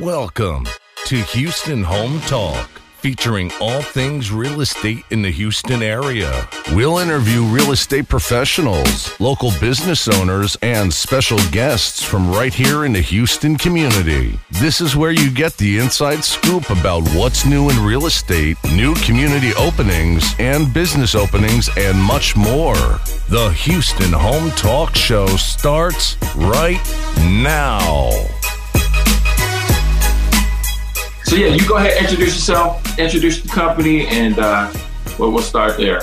Welcome to Houston Home Talk, featuring all things real estate in the Houston area. We'll interview real estate professionals, local business owners, and special guests from right here in the Houston community. This is where you get the inside scoop about what's new in real estate, new community openings, and business openings, and much more. The Houston Home Talk Show starts right now. So yeah, you go ahead, introduce yourself, introduce the company, and uh, we'll, we'll start there.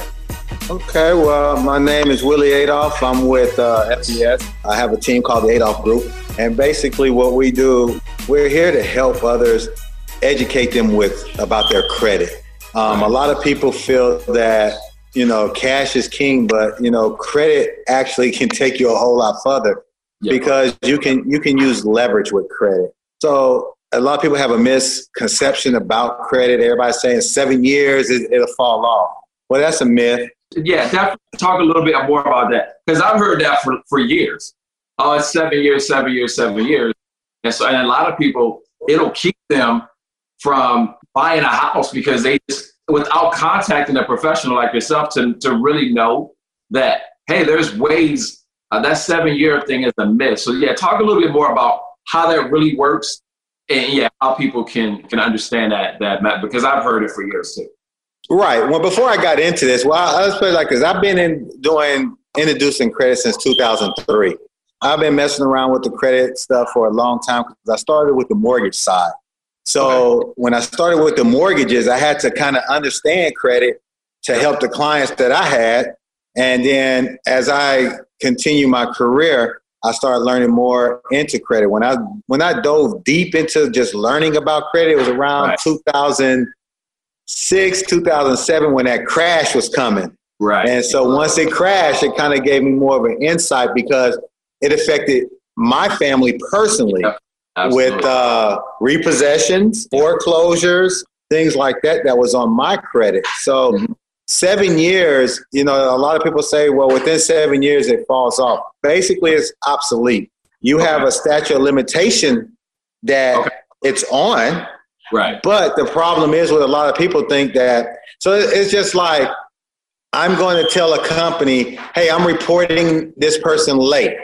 Okay, well, my name is Willie Adolph. I'm with uh, FBS. I have a team called the Adolph Group, and basically, what we do, we're here to help others, educate them with about their credit. Um, a lot of people feel that you know cash is king, but you know credit actually can take you a whole lot further Yeah. because you can you can use leverage with credit. So a lot of people have a misconception about credit. Everybody's saying seven years it, it'll fall off. Well, that's a myth. Yeah, definitely talk a little bit more about that because I've heard that for, for years. Oh, it's seven years, seven years, seven years, and so and a lot of people it'll keep them from buying a house because they just without contacting a professional like yourself to to really know that hey, there's ways uh, that seven year thing is a myth. So yeah, talk a little bit more about how that really works and yeah, how people can can understand that that Matt, because I've heard it for years too. Right. Well, before I got into this, well, I was like this. I've been in doing introducing credit since 2003. I've been messing around with the credit stuff for a long time because I started with the mortgage side. So when I started with the mortgages, I had to kind of understand credit to help the clients that I had. And then as I continue my career, I started learning more into credit. When I when I dove deep into just learning about credit, it was around Right. 2006, 2007 when that crash was coming. Right. And so once it crashed, it kind of gave me more of an insight because it affected my family personally with uh, repossessions, foreclosures, things like that that was on my credit. So Mhm. Seven years, you know, a lot of people say, well, within seven years it falls off. Basically, it's obsolete. You have a statute of limitation that Okay. it's on, right. but the problem is with a lot of people think that so it's just like I'm going to tell a company, hey, I'm reporting this person late.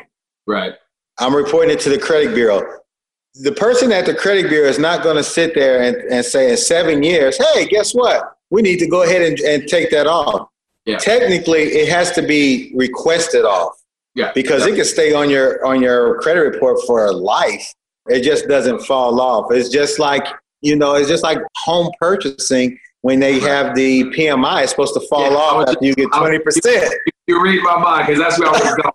Right. I'm reporting it to the credit bureau. The person at the credit bureau is not going to sit there and, and say in seven years, hey, guess what? We need to go ahead and, and take that off. Yeah. Technically, it has to be requested off Yeah. because yeah. it can stay on your on your credit report for life. It just doesn't fall off. It's just like you know, it's just like home purchasing when they have the PMI. It's supposed to fall Yeah, off after you get twenty percent. you read my mind because that's where I was going.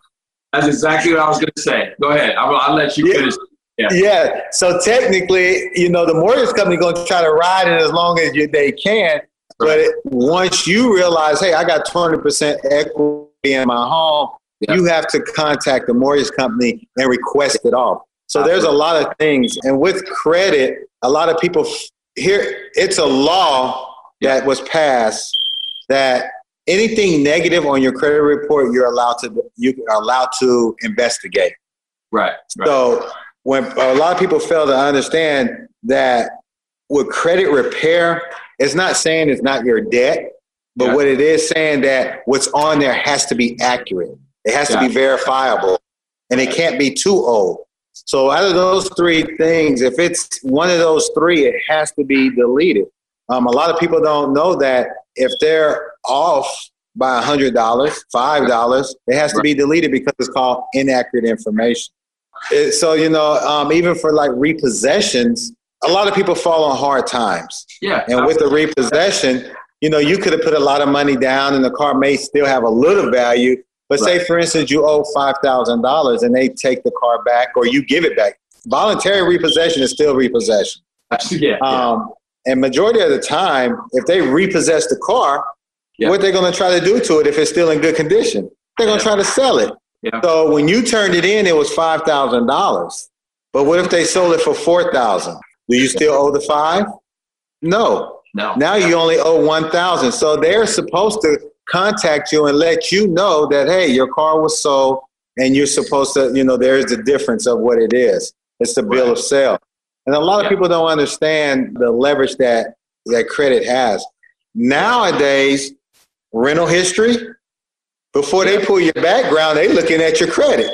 That's exactly what I was going to say. Go ahead. I'll, I'll let you Yeah. finish. Yeah. Yeah. So technically, you know, the mortgage company going to try to ride it as long as you, they can. But it, once you realize, hey, I got twenty percent equity in my home, Yeah. you have to contact the mortgage company and request it off. So there's a lot of things, and with credit, a lot of people here. It's a law that was passed that anything negative on your credit report, you're allowed to you are allowed to investigate. Right. right. So when a lot of people fail to understand that with credit repair, it's not saying it's not your debt, but Yeah. what it is saying that what's on there has to be accurate. It has to be verifiable, and it can't be too old. So out of those three things, if it's one of those three, it has to be deleted. Um, a lot of people don't know that if they're off by hundred dollars, five dollars, it has to be deleted because it's called inaccurate information. It- so you know, um, even for like repossessions, a lot of people fall on hard times. yeah. And with the repossession, you know, you could have put a lot of money down, and the car may still have a little value. But say, for instance, you owe five thousand dollars, and they take the car back, or you give it back. Voluntary repossession is still repossession. yeah. yeah. Um, and majority of the time, if they repossess the car, Yeah. what they're going to try to do to it if it's still in good condition? They're going to Yeah. try to sell it. Yeah. So when you turned it in, it was five thousand dollars. But what if they sold it for four thousand? Do you still owe the five? No. no. Now you only owe one thousand. So they're supposed to contact you and let you know that hey, your car was sold, and you're supposed to, you know, there's the difference of what it is. It's the bill Right. of sale. And a lot of people don't understand the leverage that that credit has. Nowadays, rental history, before they pull your background, they looking at your credit.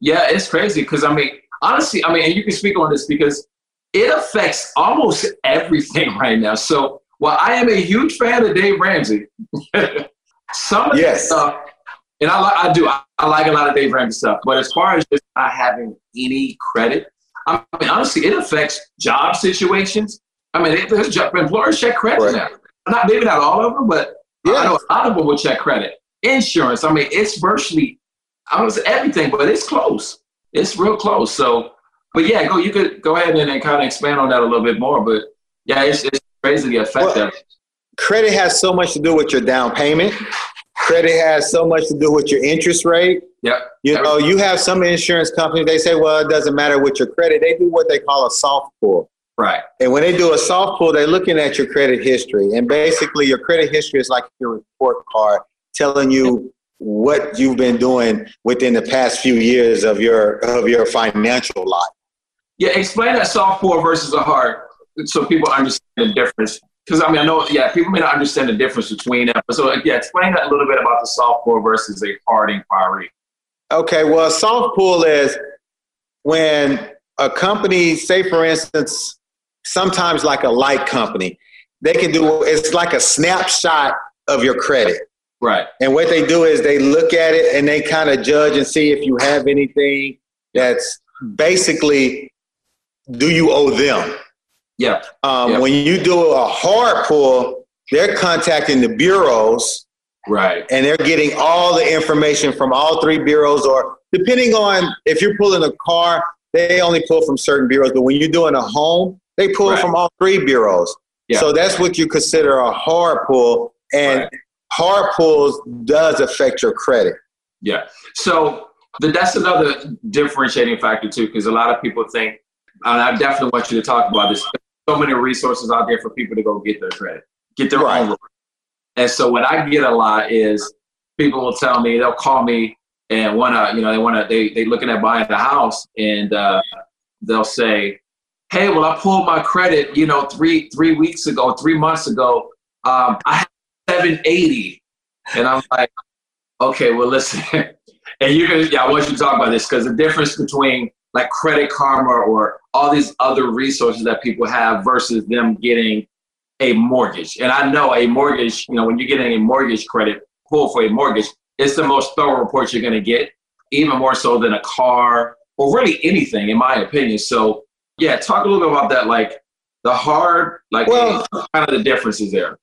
Yeah, it's crazy because I mean, honestly, I mean, and you can speak on this because it affects almost everything right now. So, while I am a huge fan of Dave Ramsey, some of Yes. the stuff, and I, I do, I, I like a lot of Dave Ramsey stuff. But as far as just not having any credit, I mean, honestly, it affects job situations. I mean, it, there's job, employers check credit Right. now. Not maybe not all of them, but Yeah. I know a lot of them will check credit. Insurance. I mean, it's virtually I don't say everything, but it's close. It's real close. So, but yeah, go. You could go ahead and, and kind of expand on that a little bit more. But yeah, it's, it's crazy the effect Well, that. Credit has so much to do with your down payment. Credit has so much to do with your interest rate. Yep. You know, you have some insurance companies, they say, well, it doesn't matter with your credit. They do what they call a soft pull. Right. And when they do a soft pull, they're looking at your credit history. And basically, your credit history is like your report card telling you what you've been doing within the past few years of your of your financial life. Yeah. Explain that soft core versus a hard, so people understand the difference. Because I mean, I know, yeah, people may not understand the difference between them. So yeah, explain that a little bit about the soft core versus a hard inquiry. Okay, well, soft pull is when a company, say for instance, sometimes like a light company, they can do it's like a snapshot of your credit. Right. And what they do is they look at it and they kind of judge and see if you have anything that's basically do you owe them? Yeah. Um, Yeah. When you do a hard pull, they're contacting the bureaus Right. and they're getting all the information from all three bureaus or depending on if you're pulling a car they only pull from certain bureaus but when you're doing a home they pull Right. from all three bureaus Yeah. so that's what you consider a hard pull and Right. hard pulls does affect your credit Yeah. So the, that's another differentiating factor too, because a lot of people think, I definitely want you to talk about this. So many resources out there for people to go get their credit, get their Right. own. And so what I get a lot is people will tell me they'll call me and wanna, you know, they wanna they they looking at buying a house and uh, they'll say, "Hey, well, I pulled my credit, you know, three three weeks ago, three months ago. Um, I had 780," and I'm like, "Okay, well, listen." and you can, yeah, I want you to talk about this because the difference between like Credit Karma or all these other resources that people have versus them getting a mortgage. And I know a mortgage, you know, when you're getting a mortgage credit pull for a mortgage, it's the most thorough report you're going to get, even more so than a car or really anything, in my opinion. So, yeah, talk a little bit about that, like the hard, like Well- kind of the differences there.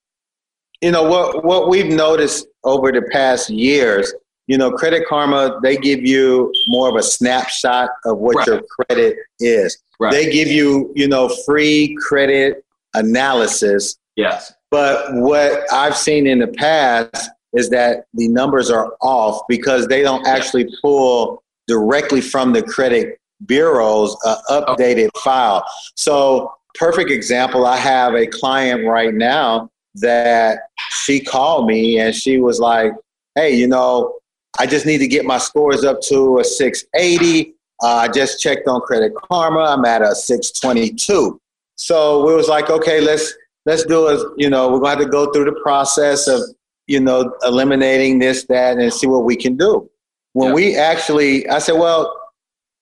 you know what what we've noticed over the past years you know credit karma they give you more of a snapshot of what Right. your credit is Right. they give you you know free credit analysis yes. But what I've seen in the past is that the numbers are off because they don't actually pull directly from the credit bureaus updated file. So, perfect example, I have a client right now that she called me and she was like, "Hey, you know, I just need to get my scores up to a 680. Uh, I just checked on Credit Karma. I'm at a 622." So we was like, "Okay, let's let's do it. You know, we're going to have to go through the process of, you know, eliminating this, that, and see what we can do. When Yeah. we actually, I said, well,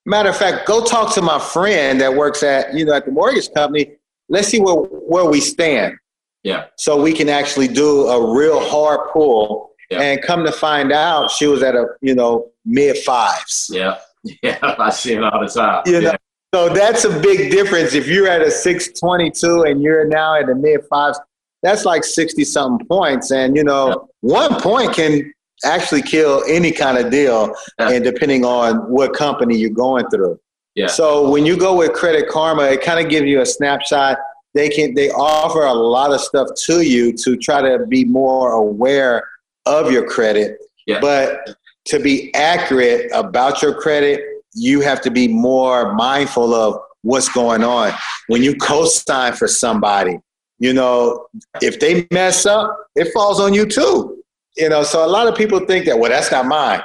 matter of fact, go talk to my friend that works at, you know, at the mortgage company. Let's see where, where we stand. Yeah. So we can actually do a real hard pull. Yeah. And come to find out, she was at a, you know, mid fives. Yeah. Yeah. I see it all the time. You know, yeah. So that's a big difference. If you're at a 622 and you're now at the mid fives, that's like 60 something points. And, you know, one point can actually kill any kind of deal, Yeah. and depending on what company you're going through. Yeah. So when you go with Credit Karma, it kind of gives you a snapshot. They can they offer a lot of stuff to you to try to be more aware of your credit. Yeah. But to be accurate about your credit, you have to be more mindful of what's going on. When you co-sign for somebody, you know, if they mess up, it falls on you too. You know, so a lot of people think that, well, that's not mine.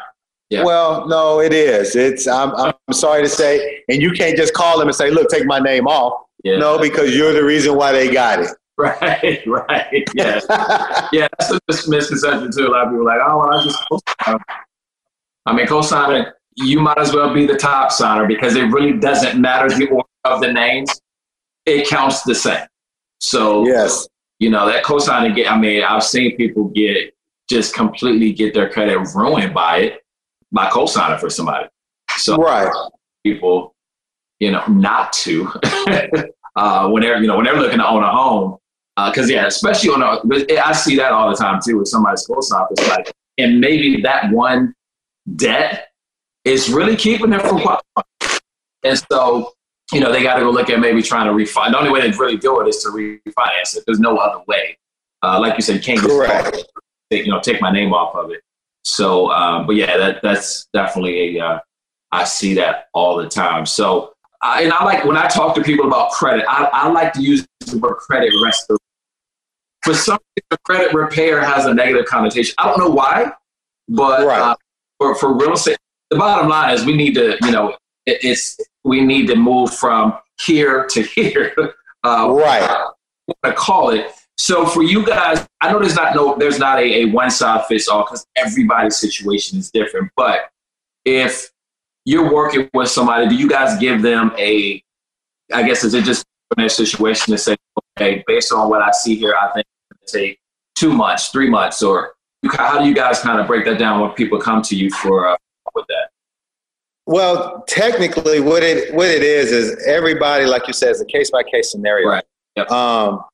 Yeah. Well, no, it is. It's I'm I'm sorry to say, and you can't just call them and say, "Look, take my name off." Yeah. No, because you're the reason why they got it. Right, right, yeah, yeah. That's a misconception too. A lot of people are like, "Oh, well, I just." I mean, co-signing, you might as well be the top signer because it really doesn't matter the order of the names. It counts the same. So yes, you know that co-signing. Get, I mean, I've seen people get just completely get their credit ruined by it by co-signing for somebody. So right, people, you know, not to uh, whenever you know when they're looking to own a home. Because uh, yeah, especially on a, I see that all the time too with somebody's co-sign. It's like, and maybe that one debt is really keeping them from qualifying. And so, you know, they got to go look at maybe trying to refinance. The only way to really do it is to refinance it. There's no other way. Uh, like you said, can't just take, you know take my name off of it. So, um, but yeah, that that's definitely a. Uh, I see that all the time. So, I, and I like when I talk to people about credit, I, I like to use the word credit restoration. For some reason, credit repair has a negative connotation. I don't know why, but right. uh, for, for real estate, the bottom line is we need to, you know, it, it's we need to move from here to here. Uh, right. I call it. So for you guys, I know there's not no there's not a, a one size fits all because everybody's situation is different. But if you're working with somebody, do you guys give them a I guess is it just in their situation to say, okay, based on what I see here, I think it's take two months, three months, or how do you guys kind of break that down when people come to you for uh, with that? Well, technically, what it what it is is everybody, like you said, is a case by case scenario. Right. Yep. Um,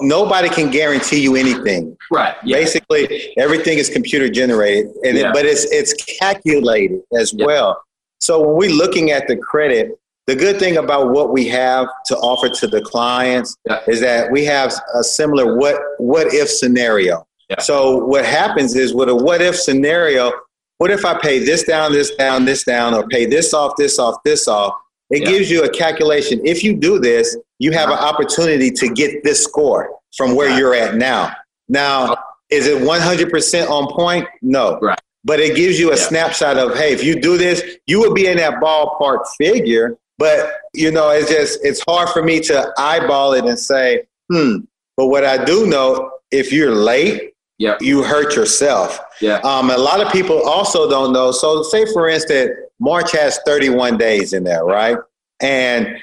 nobody can guarantee you anything. Right. Yeah. Basically, everything is computer generated, and yeah. it, but it's it's calculated as yeah. well. So when we're looking at the credit, the good thing about what we have to offer to the clients yeah. is that we have a similar what what if scenario. Yeah. So what happens is with a what if scenario, what if I pay this down, this down, this down, or pay this off, this off, this off? It yeah. gives you a calculation. If you do this, you have an opportunity to get this score from where you're at now. Now, is it 100% on point? No. Right. But it gives you a yeah. snapshot of, hey, if you do this, you will be in that ballpark figure. But, you know, it's just, it's hard for me to eyeball it and say, hmm. But what I do know, if you're late, yep. you hurt yourself. Yeah. Um, a lot of people also don't know. So, say for instance, March has 31 days in there, right? And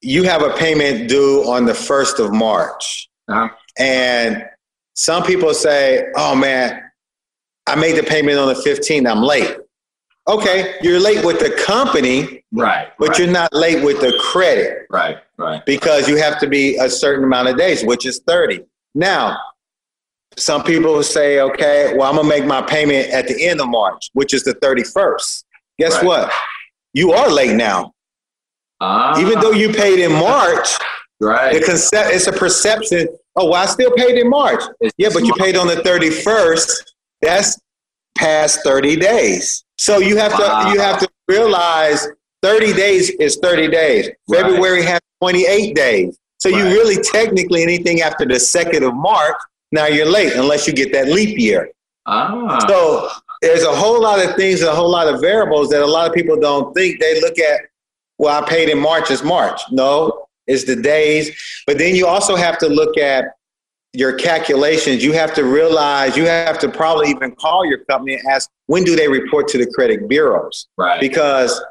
you have a payment due on the 1st of March. Uh-huh. And some people say, oh man, I made the payment on the 15th, I'm late. Okay, you're late with the company, right? But right. you're not late with the credit, right? Right. Because you have to be a certain amount of days, which is 30. Now, some people will say, okay, well, I'm gonna make my payment at the end of March, which is the 31st. Guess right. what? You are late now. Ah. Even though you paid in March, right? The concept it's a perception. Oh, well, I still paid in March. It's yeah, but you paid on the 31st. That's past 30 days. So you have wow. to you have to realize 30 days is 30 days. Right. February has 28 days. So right. you really technically anything after the second of March now you're late unless you get that leap year. Ah. So there's a whole lot of things, a whole lot of variables that a lot of people don't think. They look at, well, I paid in March, it's March. No, it's the days. But then you also have to look at your calculations. You have to realize, you have to probably even call your company and ask, when do they report to the credit bureaus? Right. Because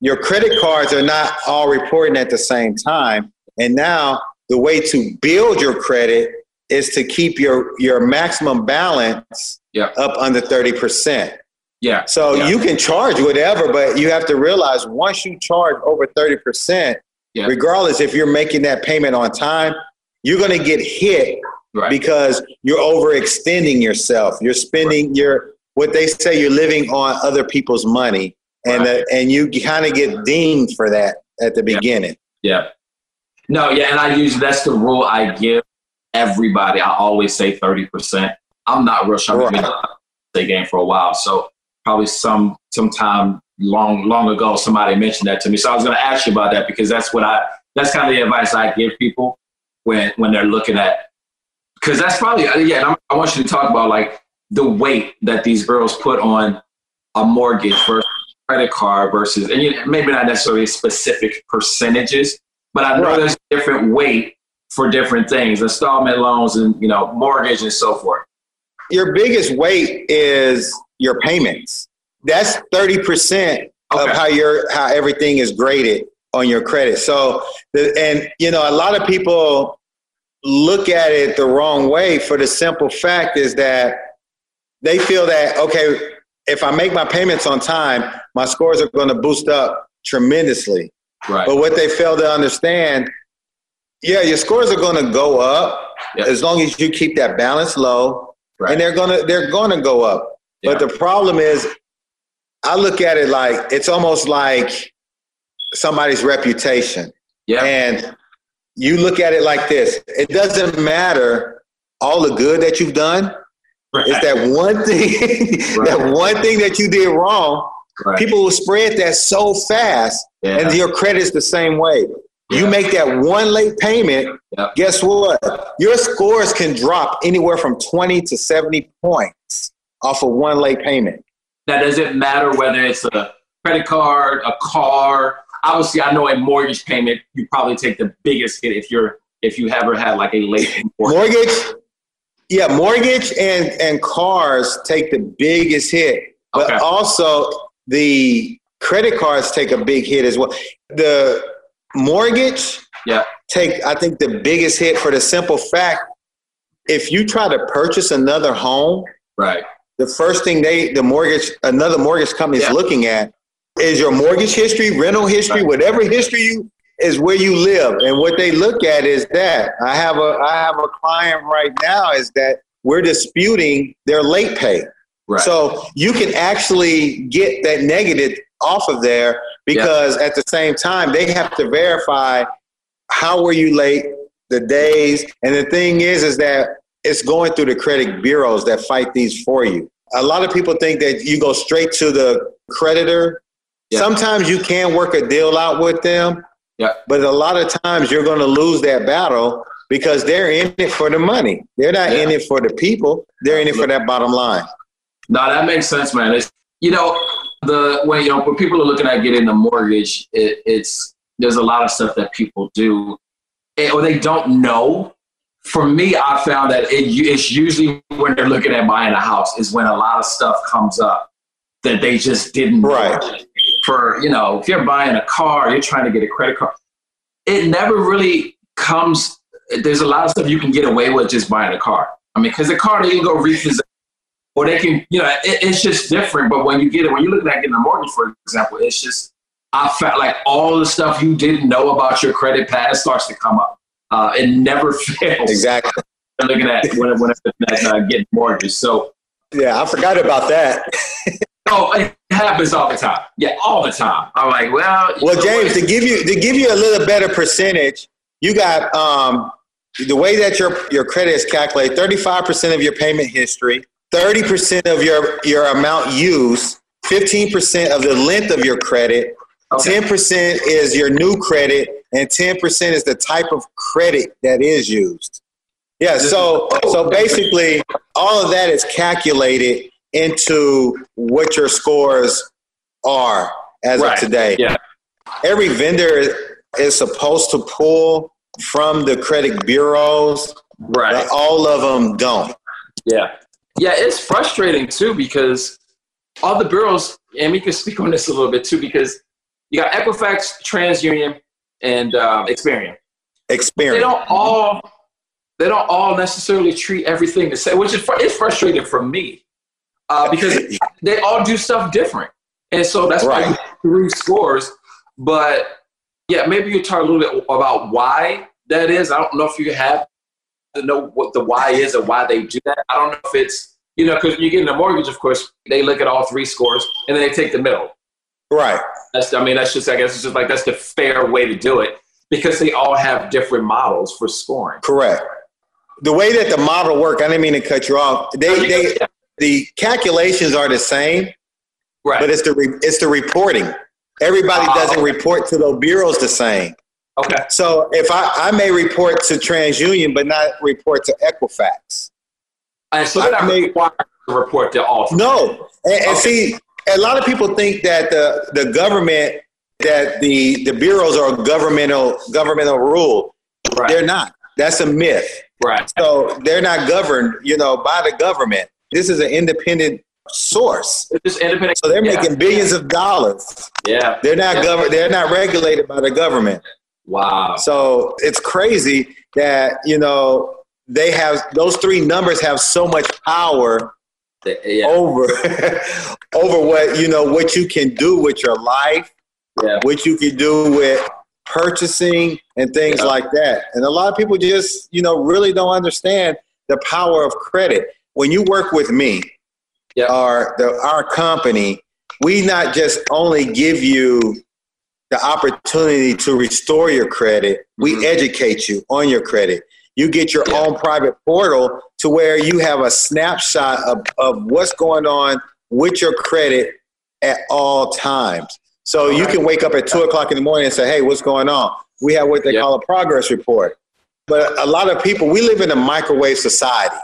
your credit cards are not all reporting at the same time. And now the way to build your credit is to keep your your maximum balance yeah. up under 30%. Yeah. So yeah. you can charge whatever, but you have to realize once you charge over 30%, yeah. regardless if you're making that payment on time, you're going to get hit right. because you're overextending yourself. You're spending right. your what they say you're living on other people's money and right. uh, and you kind of get deemed for that at the beginning. Yeah. yeah. No, yeah, and I use that's the rule I give everybody. I always say 30%. I'm not real sure. I've been the game for a while. So probably some sometime long long ago somebody mentioned that to me. So I was gonna ask you about that because that's what I that's kind of the advice I give people when when they're looking at because that's probably yeah, I want you to talk about like the weight that these girls put on a mortgage versus credit card versus, and you, maybe not necessarily specific percentages, but I know right. there's different weight for different things, installment loans and you know mortgage and so forth. Your biggest weight is your payments. That's thirty percent okay. of how your how everything is graded on your credit. So, the, and you know, a lot of people look at it the wrong way for the simple fact is that they feel that okay, if I make my payments on time, my scores are going to boost up tremendously. Right. But what they fail to understand, yeah, your scores are going to go up yep. as long as you keep that balance low, right. and they're gonna they're gonna go up. But the problem is, I look at it like it's almost like somebody's reputation. Yeah. And you look at it like this: it doesn't matter all the good that you've done. Right. It's that one thing, right. that one thing that you did wrong. Right. People will spread that so fast, yeah. and your credit's the same way. Yeah. You make that one late payment, guess what? Your scores can drop anywhere from 20 to 70 points off of one late payment. Now, does it matter whether it's a credit card, a car? Obviously, I know a mortgage payment, you probably take the biggest hit if you're if you ever had like a late mortgage. mortgage yeah, mortgage and and cars take the biggest hit, but okay. also the credit cards take a big hit as well. The mortgage, yeah, take I think the biggest hit for the simple fact if you try to purchase another home, right, the first thing they the mortgage another mortgage company is yeah. looking at is your mortgage history, rental history, right. whatever history you is where you live. And what they look at is that I have a I have a client right now is that we're disputing their late pay. Right. So you can actually get that negative off of there because at the same time they have to verify how were you late, the days, and the thing is is that it's going through the credit bureaus that fight these for you. A lot of people think that you go straight to the creditor. Sometimes you can work a deal out with them, yeah. But a lot of times you're going to lose that battle because they're in it for the money. They're not yeah. in it for the people. They're in it for that bottom line. No, that makes sense, man. It's, you know, the when you know when people are looking at getting a mortgage, it, it's there's a lot of stuff that people do, eh, or they don't know. For me, I found that it, it's usually when they're looking at buying a house is when a lot of stuff comes up that they just didn't right. Know for, you know, if you're buying a car, you're trying to get a credit card, it never really comes. There's a lot of stuff you can get away with just buying a car. I mean, because the car, they can go repossess or they can, you know, it, it's just different. But when you get it, when you look at getting a mortgage, for example, it's just, I felt like all the stuff you didn't know about your credit past starts to come up. Uh, it never fails. Exactly. Looking at when, when it's uh, getting mortgage. So, yeah, I forgot about that. Oh, it happens all the time. Yeah, all the time. I'm like, well. Well, James, to give you to give you a little better percentage, you got um, the way that your your credit is calculated: thirty five percent of your payment history, thirty percent of your your amount used, fifteen percent of the length of your credit, 10% is your new credit, and ten percent is the type of credit that is used. Yeah, so so basically, all of that is calculated into what your scores are as right. of today. Yeah. Every vendor is supposed to pull from the credit bureaus, right? But all of them don't. Yeah, yeah, it's frustrating too because all the bureaus, and we can speak on this a little bit too, because you got Equifax, TransUnion, and um, Experian. Experian. They don't all. They don't all necessarily treat everything the same, which is it's frustrating for me uh, because they all do stuff different. And so that's right. why three scores. But yeah, maybe you talk a little bit about why that is. I don't know if you have to know what the why is or why they do that. I don't know if it's, you know, because when you get in a mortgage, of course, they look at all three scores and then they take the middle. Right. That's, I mean, that's just, I guess it's just like, that's the fair way to do it because they all have different models for scoring. Correct. The way that the model work, I didn't mean to cut you off. They, they, the calculations are the same, right? But it's the re- it's the reporting. Everybody oh, doesn't report to the bureaus the same. Okay. So if I, I may report to TransUnion, but not report to Equifax. And so they're not may, required to report to all. No, and, and see, a lot of people think that the, the government, that the, the bureaus are governmental, governmental rule. Right. They're not. That's a myth. Right. So they're not governed, you know, by the government. This is an independent source. It's just independent. So they're Yeah. making billions of dollars. Yeah. They're not Yeah. governed. They're not regulated by the government. Wow. So it's crazy that you know they have those three numbers have so much power Yeah. over over what you know what you can do with your life, Yeah. what you can do with purchasing and things Yeah. like that. And a lot of people just you know really don't understand the power of credit. When you work with me, Yeah. our the, our company, we not just only give you the opportunity to restore your credit, we Mhm. educate you on your credit. You get your Yeah. own private portal to where you have a snapshot of, of what's going on with your credit at all times. So you can wake up at two o'clock in the morning and say, Hey, what's going on? We have what they Yeah. call a progress report. But a lot of people, we live in a microwave society.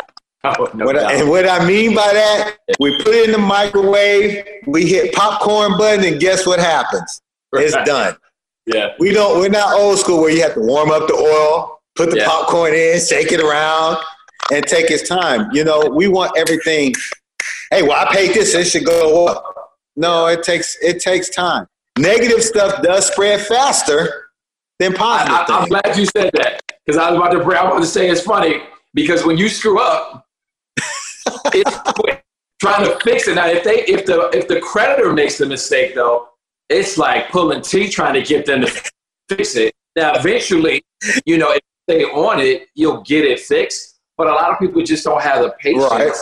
Oh, no What I, and what I mean by that, we put it in the microwave, we hit popcorn button, and guess what happens? It's done. Yeah. We don't. We're not old school where you have to warm up the oil, put the Yeah. popcorn in, shake it around, and take its time. You know, we want everything. Hey, well, I paid this; it should go up. No, it takes it takes time. Negative stuff does spread faster than positive. I, I'm glad you said that because I was about to. I was to say it's funny because when you screw up, it's trying to fix it. Now, if they if the if the creditor makes the mistake though, it's like pulling teeth trying to get them to fix it. Now, eventually, you know, if they on it, you'll get it fixed. But a lot of people just don't have the patience Right.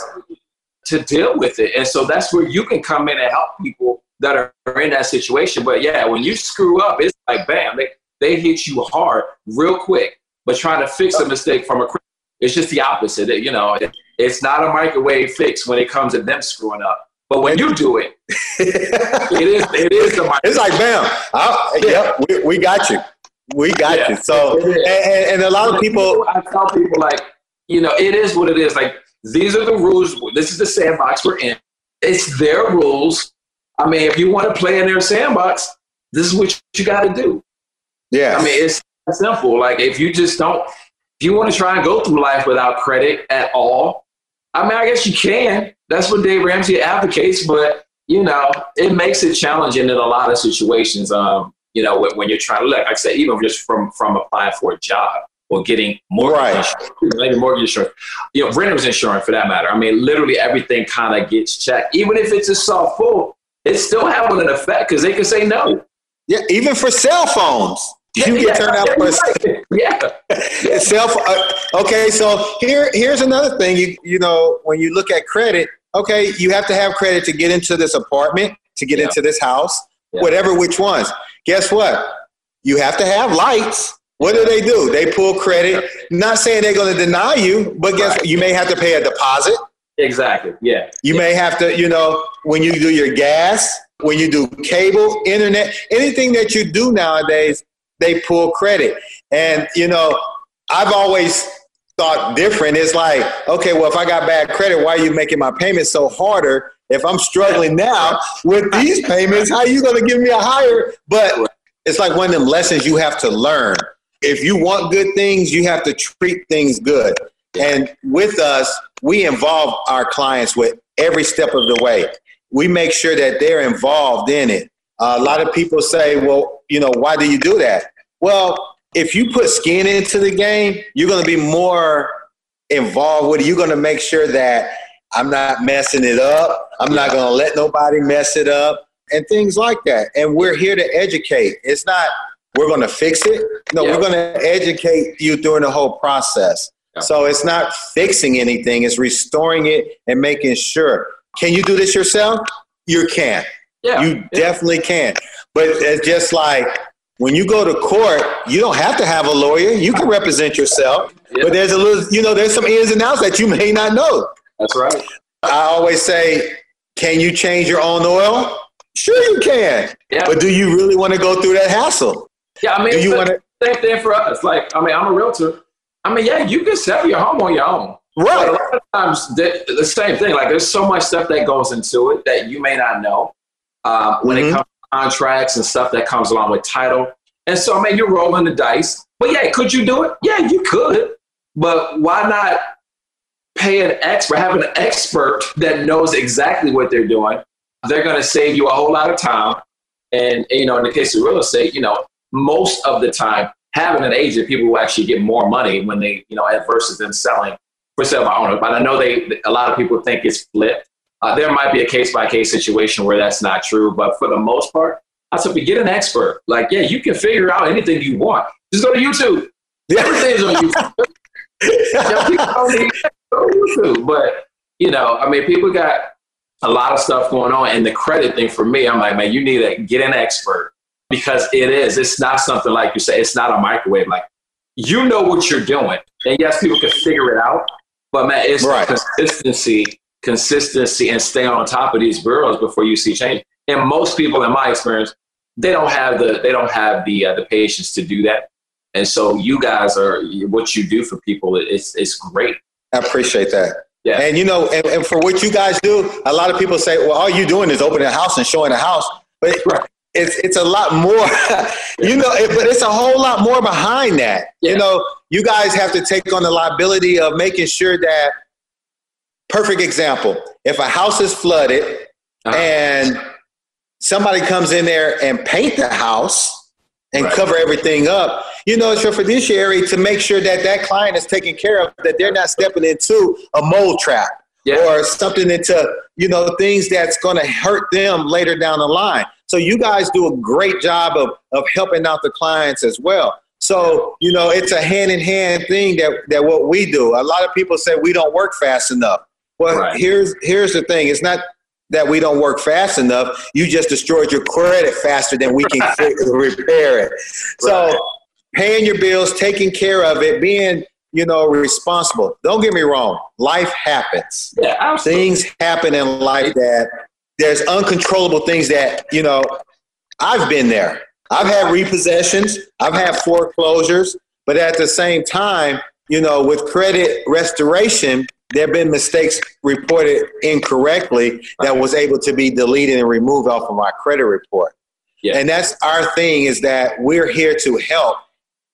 to deal with it, and so that's where you can come in and help people that are in that situation. But yeah, when you screw up, it's like bam, they they hit you hard real quick. But trying to fix a mistake from a it's just the opposite. It- you know, it- it's not a microwave fix when it comes to them screwing up. But when you do it, it is it is the. It's like, bam, I, yep, we, we got you. We got Yeah. you. So, and, and, and a lot of people, I tell people like, you know, it is what it is. Like these are the rules. This is the sandbox we're in. It's their rules. I mean, if you want to play in their sandbox, this is what you got to do. yeah, I mean, it's simple. Like if you just don't, if you want to try and go through life without credit at all, I mean, I guess you can. That's what Dave Ramsey advocates, but you know, it makes it challenging in a lot of situations. Um, you know, when, when you're trying to look, like I said, even just from from applying for a job or getting mortgage Right. insurance, maybe mortgage insurance, you know, renter's insurance for that matter. I mean, literally everything kind of gets checked. Even if it's a soft pull, it's still having an effect because they can say no. yeah, even for cell phones, you get Yeah, turned out for a yeah. Self. Uh, okay, so here, here's another thing. You, you know, when you look at credit, okay, you have to have credit to get into this apartment, to get Yeah. into this house, Yeah. whatever which ones. Guess what? You have to have lights. What do they do? They pull credit. Not saying they're going to deny you, but guess Right. what? You may have to pay a deposit. Exactly. Yeah. You may have to, you know, when you do your gas, when you do cable, internet, anything that you do nowadays, they pull credit. And, you know, I've always thought different. It's like, okay, well, if I got bad credit, why are you making my payments so harder? If I'm struggling now with these payments, how are you going to give me a higher? But it's like one of them lessons you have to learn. If you want good things, you have to treat things good. And with us, we involve our clients with every step of the way. We make sure that they're involved in it. Uh, a lot of people say, well, you know, why do you do that? Well, if you put skin into the game, you're going to be more involved with it. You're going to make sure that I'm not messing it up. I'm not going to let nobody mess it up and things like that. And we're here to educate. It's not, we're going to fix it. No, Yeah. we're going to educate you during the whole process. Yeah. So it's not fixing anything, it's restoring it and making sure. Can you do this yourself? You can. Yeah. You definitely can. But it's just like when you go to court, you don't have to have a lawyer. You can represent yourself. Yeah. But there's a little, you know, there's some ins and outs that you may not know. That's right. I always say, can you change your own oil? Sure, you can. Yeah. But do you really want to go through that hassle? Yeah. I mean, Do you want to? same thing for us. Like, I mean, I'm a realtor. I mean, yeah, you can sell your home on your own. But a lot of times, the, the same thing. Like, there's so much stuff that goes into it that you may not know. um, when mm-hmm. it comes contracts and stuff that comes along with title. And so, I mean, you're rolling the dice. But yeah, could you do it? Yeah, you could. But why not pay an expert, have an expert that knows exactly what they're doing? They're going to save you a whole lot of time. And, you know, in the case of real estate, you know, most of the time, having an agent, people will actually get more money when they, you know, versus them selling for sale by owner. But I know they, a lot of people think it's flipped. Uh, there might be a case by case situation where that's not true, but for the most part, I said, we get an expert. Like, yeah, you can figure out anything you want. Just go to YouTube. Everything's on YouTube. yeah, people don't need go to YouTube. But, you know, I mean, people got a lot of stuff going on. And the credit thing for me, I'm like, man, you need to get an expert because it is. It's not something like you say, it's not a microwave. Like, you know what you're doing. And yes, people can figure it out. But man, it's right. consistency, consistency, and stay on top of these bureaus before you see change. And most people, in my experience, they don't have the they don't have the uh, the patience to do that. And so you guys are what you do for people. It's it's great. I appreciate that. Yeah. And you know, and, and for what you guys do, a lot of people say, well, all you doing is opening a house and showing a house. But right. it's it's a lot more, you know, it, but it's a whole lot more behind that. Yeah. You know, you guys have to take on the liability of making sure that perfect example, if a house is flooded uh-huh. and somebody comes in there and paint the house and right. cover everything up, you know, it's your fiduciary to make sure that that client is taken care of, that they're not stepping into a mold trap yeah. or something into, you know, things that's going to hurt them later down the line. So you guys do a great job of, of helping out the clients as well. So, you know, it's a hand in hand thing that, that what we do. A lot of people say we don't work fast enough. Well, right. here's here's the thing. It's not that we don't work fast enough. You just destroyed your credit faster than we can repair it. So paying your bills, taking care of it, being you know responsible. Don't get me wrong, life happens. Yeah, things happen in life that there's uncontrollable things that you know. I've been there. I've had repossessions. I've had foreclosures, but at the same time, you know, with credit restoration, there have been mistakes reported incorrectly that was able to be deleted and removed off of my credit report. Yeah. And that's our thing is that we're here to help.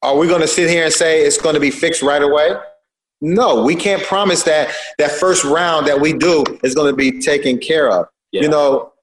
Are we going to sit here and say it's going to be fixed right away? No, we can't promise that that first round that we do is going to be taken care of. Yeah. You know,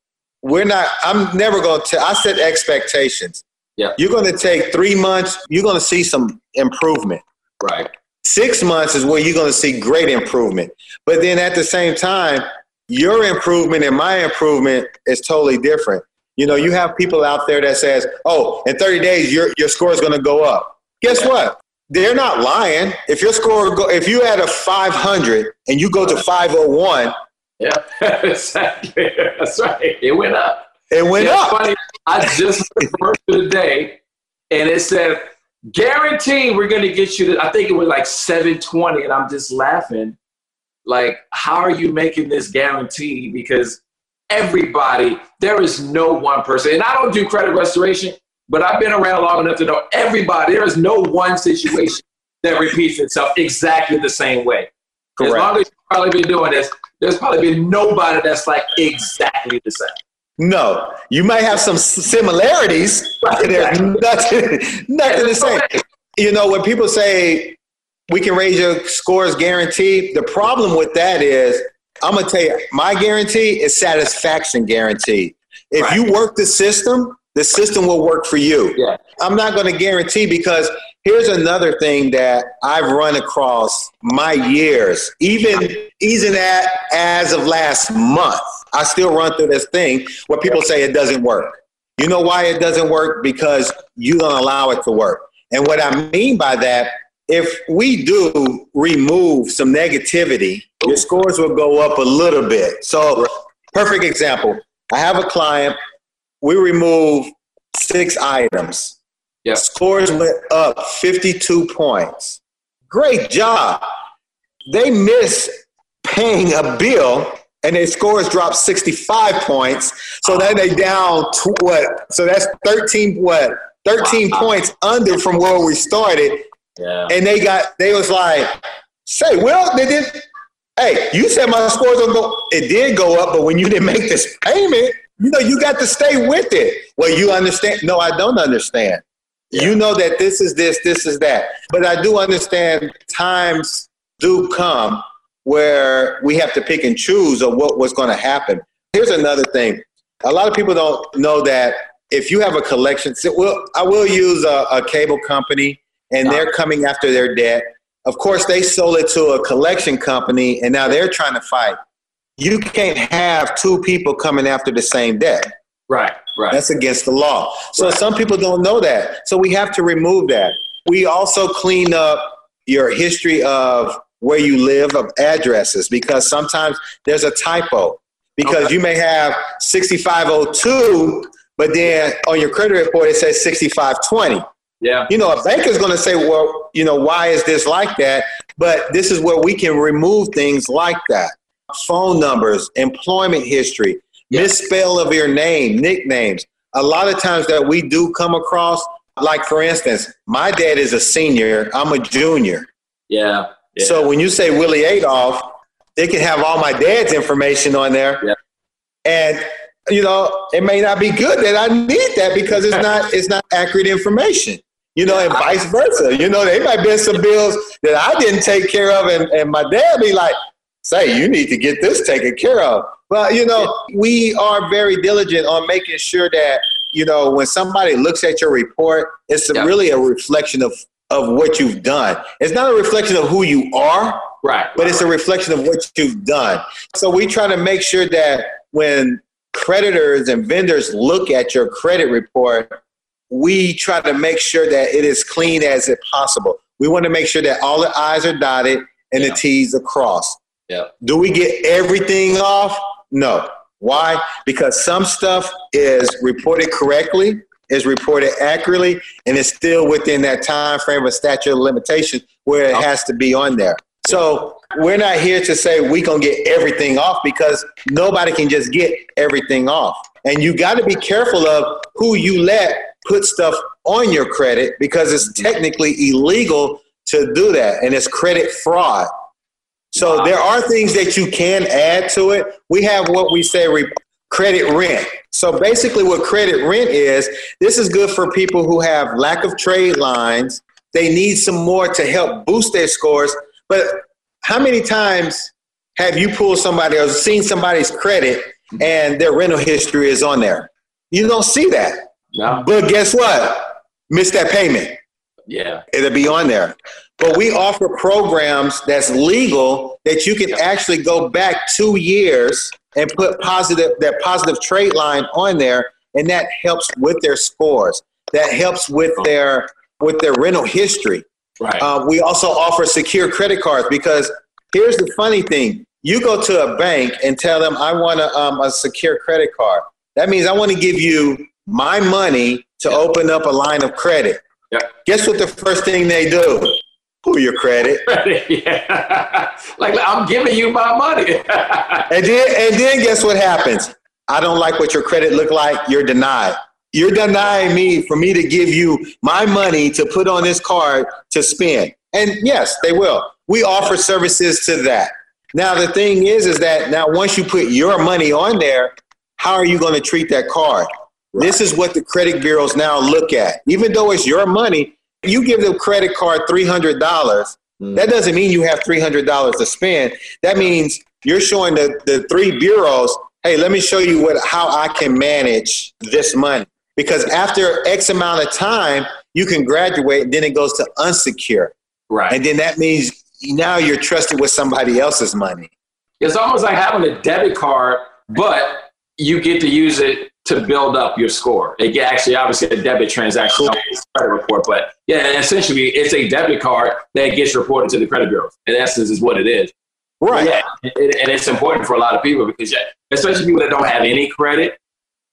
we're not, I'm never going to, I set expectations. Yeah. You're going to take three months, you're going to see some improvement. Right. Six months is where you're going to see great improvement. But then at the same time, your improvement and my improvement is totally different. You know, you have people out there that says, "Oh, in 30 days your your score is going to go up." Guess what? They're not lying. If your score go, if you had a 500 and you go to 501, yeah, exactly. That's right. It went up. It went yeah, up. Funny. I just first of the day, and it said guaranteed we're going to get you to, I think it was like 720. And I'm just laughing. Like, how are you making this guarantee? Because everybody, there is no one person, and I don't do credit restoration, but I've been around long enough to know everybody, there is no one situation that repeats itself exactly the same way. Correct. As long as you've probably been doing this, there's probably been nobody that's like exactly the same. No, you might have some similarities, but there's nothing, nothing the same. You know, when people say we can raise your scores guaranteed, the problem with that is I'm gonna tell you, my guarantee is satisfaction guaranteed. If right. you work the system, the system will work for you. Yeah. I'm not gonna guarantee because here's another thing that I've run across my years, even even at as of last month. I still run through this thing where people say it doesn't work. You know why it doesn't work? Because you don't allow it to work. And what I mean by that, if we do remove some negativity, your scores will go up a little bit. So, perfect example I have a client, we remove six items. Scores went up 52 points. Great job. They miss paying a bill and their scores dropped 65 points. So then they down to what? So that's 13 what? 13 wow. points under from where we started. Yeah. And they got they was like, say, well, they did. Hey, you said my scores don't go. It did go up, but when you didn't make this payment, you know, you got to stay with it. Well, you understand? No, I don't understand. Yeah. You know that this is this, this is that. But I do understand times do come where we have to pick and choose of what was going to happen. Here's another thing. A lot of people don't know that if you have a collection, well, I will use a, a cable company and they're coming after their debt. Of course, they sold it to a collection company and now they're trying to fight. You can't have two people coming after the same debt. Right, right. That's against the law. So right. some people don't know that. So we have to remove that. We also clean up your history of where you live, of addresses, because sometimes there's a typo. Because okay. you may have 6502, but then on your credit report it says 6520. Yeah. You know, a bank is going to say, well, you know, why is this like that? But this is where we can remove things like that. Phone numbers, employment history, yeah. misspell of your name, nicknames. A lot of times that we do come across, like for instance, my dad is a senior, I'm a junior. Yeah. yeah. So when you say Willie Adolph, they can have all my dad's information on there. Yeah. And you know, it may not be good that I need that because it's not it's not accurate information. You know, and vice versa. You know, there might be some bills that I didn't take care of, and, and my dad be like, say, you need to get this taken care of. But, you know, we are very diligent on making sure that, you know, when somebody looks at your report, it's really a reflection of, of what you've done. It's not a reflection of who you are, right? But it's a reflection of what you've done. So we try to make sure that when creditors and vendors look at your credit report, we try to make sure that it is clean as it possible. We want to make sure that all the I's are dotted and yeah. the T's are crossed. Yeah. Do we get everything off? No. Why? Because some stuff is reported correctly, is reported accurately, and it's still within that time frame of statute of limitation where it has to be on there. So we're not here to say we gonna get everything off because nobody can just get everything off. And you got to be careful of who you let put stuff on your credit because it's technically illegal to do that, and it's credit fraud. So wow. there are things that you can add to it. We have what we say re- credit rent. So basically, what credit rent is, this is good for people who have lack of trade lines. They need some more to help boost their scores. But how many times have you pulled somebody or seen somebody's credit and their rental history is on there? You don't see that. No. But guess what? Miss that payment. Yeah. It'll be on there. But we offer programs that's legal that you can actually go back two years and put positive that positive trade line on there, and that helps with their scores. That helps with their with their rental history. Right. Uh, we also offer secure credit cards because here's the funny thing: you go to a bank and tell them, "I want a, um, a secure credit card." That means I want to give you my money to open up a line of credit. Yeah. Guess what? The first thing they do pull your credit. yeah. like I'm giving you my money. and then and then guess what happens? I don't like what your credit look like. You're denied. You're denying me for me to give you my money to put on this card to spend. And yes, they will. We offer services to that. Now the thing is, is that now once you put your money on there, how are you going to treat that card? Right. This is what the credit bureaus now look at. Even though it's your money, you give the credit card $300, mm. that doesn't mean you have $300 to spend. That means you're showing the, the three bureaus, hey, let me show you what how I can manage this money. Because after X amount of time, you can graduate, and then it goes to unsecure. Right. And then that means now you're trusted with somebody else's money. It's almost like having a debit card, but you get to use it to build up your score. It actually obviously a debit transaction credit report, but yeah, essentially it's a debit card that gets reported to the credit bureau. In essence, is what it is. Right. Yeah, it, and it's important for a lot of people because yeah, especially people that don't have any credit,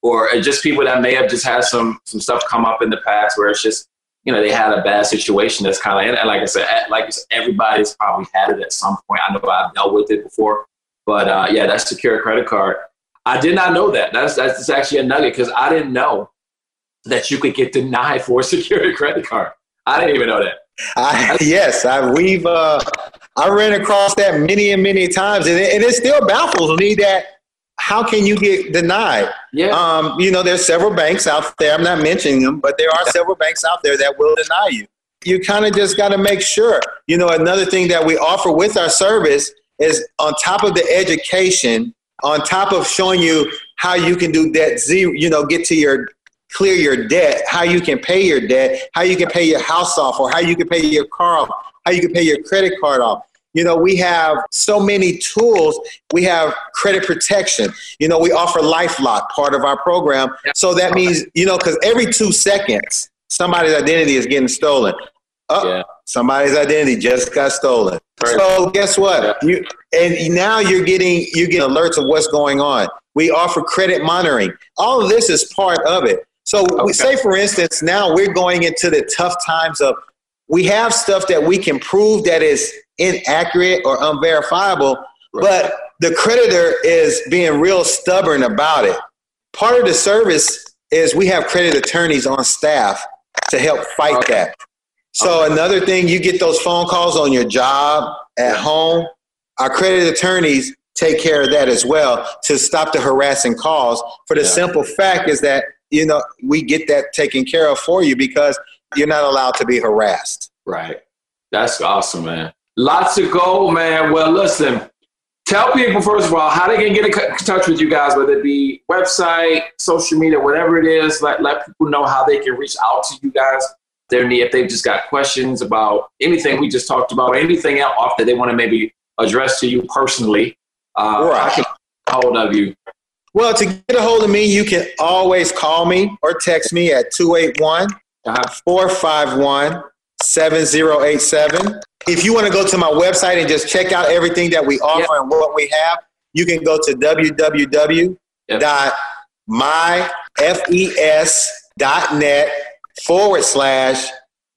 or just people that may have just had some some stuff come up in the past where it's just you know they had a bad situation that's kind of and like I said, like I said, everybody's probably had it at some point. I know I've dealt with it before, but uh, yeah, that secure credit card I did not know that. That's that's actually a nugget because I didn't know that you could get denied for a security credit card. I didn't even know that. I, yes, I, we've uh, I ran across that many and many times, and it, and it still baffles me that how can you get denied? Yeah. Um, you know, there's several banks out there. I'm not mentioning them, but there are several banks out there that will deny you. You kind of just got to make sure. You know, another thing that we offer with our service is on top of the education, on top of showing you how you can do debt zero, you know, get to your clear your debt, how you can pay your debt, how you can pay your house off, or how you can pay your car off, how you can pay your credit card off. You know, we have so many tools. We have credit protection. You know, we offer LifeLock, part of our program. So that means, you know, because every two seconds, somebody's identity is getting stolen. Oh, yeah. Somebody's identity just got stolen. Right. So guess what? You and now you're getting you get alerts of what's going on. We offer credit monitoring. All of this is part of it. So okay. we say, for instance, now we're going into the tough times of we have stuff that we can prove that is inaccurate or unverifiable, right. but the creditor is being real stubborn about it. Part of the service is we have credit attorneys on staff to help fight okay. that. So okay. another thing, you get those phone calls on your job, at home. Our credit attorneys take care of that as well to stop the harassing calls. For the yeah. simple fact is that you know we get that taken care of for you because you're not allowed to be harassed. Right. That's awesome, man. Lots to go, man. Well, listen, tell people, first of all, how they can get in touch with you guys, whether it be website, social media, whatever it is. Let, let people know how they can reach out to you guys. Their need, if they've just got questions about anything we just talked about, or anything else that they want to maybe address to you personally, uh, right. I can hold of you. Well, to get a hold of me, you can always call me or text me at 281 451 7087. If you want to go to my website and just check out everything that we offer yep. and what we have, you can go to www.myfes.net forward slash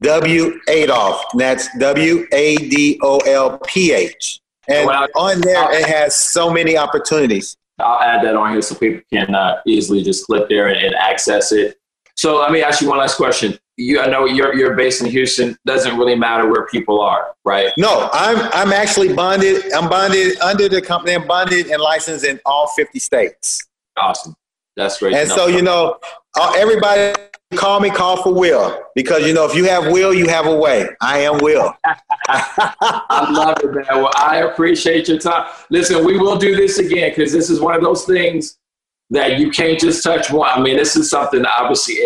W Adolph. That's W A D O L P H. And well, on there, it has so many opportunities. I'll add that on here so people can uh, easily just click there and, and access it. So let me ask you one last question you I know you're you're based in Houston. Doesn't really matter where people are, right? No, I'm I'm actually bonded. I'm bonded under the company. I'm bonded and licensed in all 50 states. Awesome, that's great. And so you know, uh, everybody call me call for Will because you know if you have Will, you have a way. I am Will. I love it, man. Well, I appreciate your time. Listen, we will do this again because this is one of those things that you can't just touch one. I mean, this is something obviously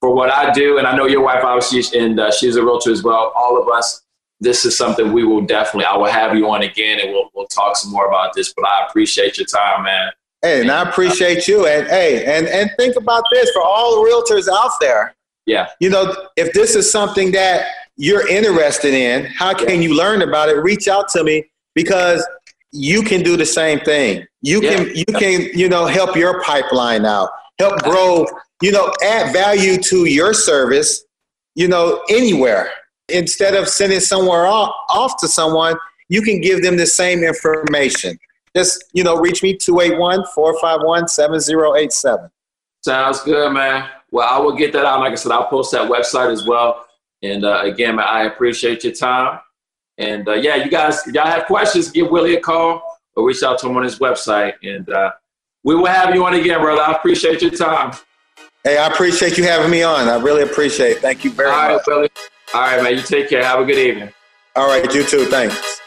for what I do, and I know your wife obviously, and uh, she's a realtor as well. All of us, this is something we will definitely. I will have you on again, and we'll we'll talk some more about this. But I appreciate your time, man. Hey, and, I appreciate you. And hey, and and think about this for all the realtors out there. Yeah. You know, if this is something that you're interested in, how can yeah. you learn about it? Reach out to me because you can do the same thing. You yeah. can you can you know help your pipeline out, help grow you know, add value to your service, you know, anywhere. Instead of sending somewhere off, off to someone, you can give them the same information. Just, you know, reach me 281 451 7087. Sounds good, man. Well, I will get that out. Like I said, I'll post that website as well. And uh, again, man, I appreciate your time. And uh, yeah, you guys, y'all have questions, give Willie a call or reach out to him on his website. And uh, we will have you on again, brother. I appreciate your time. Hey, I appreciate you having me on. I really appreciate it. Thank you very All much. All right, Billy. All right, man. You take care. Have a good evening. All right, you too. Thanks.